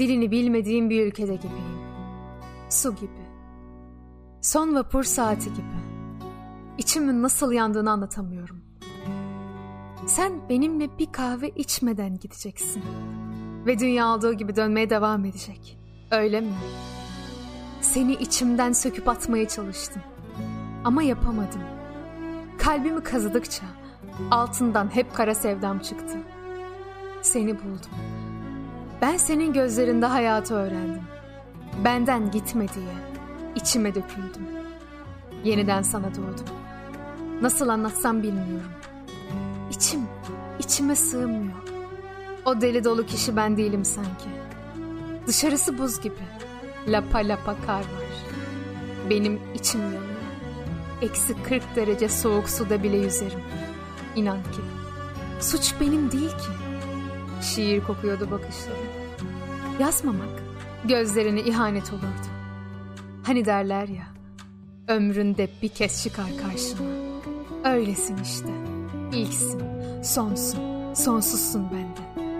Dilini bilmediğim bir ülkede gibiyim. Su gibi. Son vapur saati gibi. İçimin nasıl yandığını anlatamıyorum. Sen benimle bir kahve içmeden gideceksin. Ve dünya olduğu gibi dönmeye devam edecek. Öyle mi? Seni içimden söküp atmaya çalıştım. Ama yapamadım. Kalbimi kazıdıkça altından hep kara sevdam çıktı. Seni buldum. Ben senin gözlerinde hayatı öğrendim. Benden gitme diye içime döküldüm. Yeniden sana doğdum. Nasıl anlatsam bilmiyorum. İçim, içime sığmıyor. O deli dolu kişi ben değilim sanki. Dışarısı buz gibi. Lapa lapa kar var. Benim içim yanıyor. Eksi 40 derece soğuk suda bile yüzerim. İnan ki. Suç benim değil ki. Şiir kokuyordu bakışları. Yazmamak gözlerine ihanet olurdu. Hani derler ya, ömründe bir kez çıkar karşına. Öylesin işte. İlksin, sonsun, sonsuzsun bende.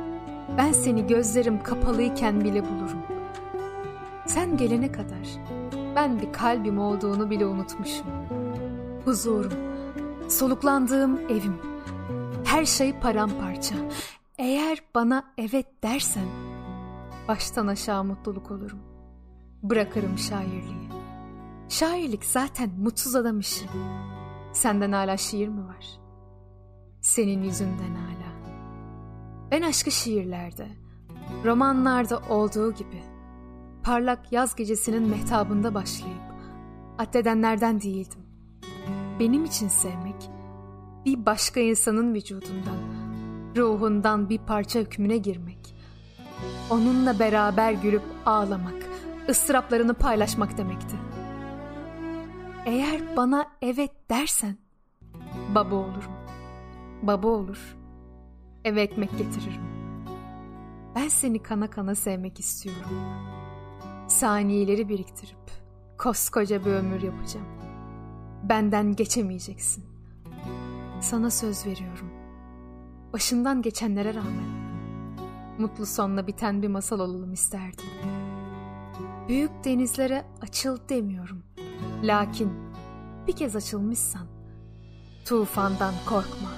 Ben seni gözlerim kapalıyken bile bulurum. Sen gelene kadar ben bir kalbim olduğunu bile unutmuşum. Huzurum, soluklandığım evim, her şey paramparça. Eğer bana evet dersen baştan aşağı mutluluk olurum. Bırakırım şairliği. Şairlik zaten mutsuz adam işi. Senden hala şiir mi var? Senin yüzünden hala. Ben aşkı şiirlerde, romanlarda olduğu gibi parlak yaz gecesinin mehtabında başlayıp addedenlerden değildim. Benim için sevmek, bir başka insanın vücudundan, ruhundan bir parça hükmüne girmek, onunla beraber gülüp ağlamak, ıstıraplarını paylaşmak demekti. Eğer bana evet dersen, baba olurum. Baba olur. Eve ekmek getiririm. Ben seni kana kana sevmek istiyorum. Saniyeleri biriktirip koskoca bir ömür yapacağım. Benden geçemeyeceksin. Sana söz veriyorum başından geçenlere rağmen mutlu sonla biten bir masal olalım isterdim. Büyük denizlere açıl demiyorum. Lakin bir kez açılmışsan tufandan korkma.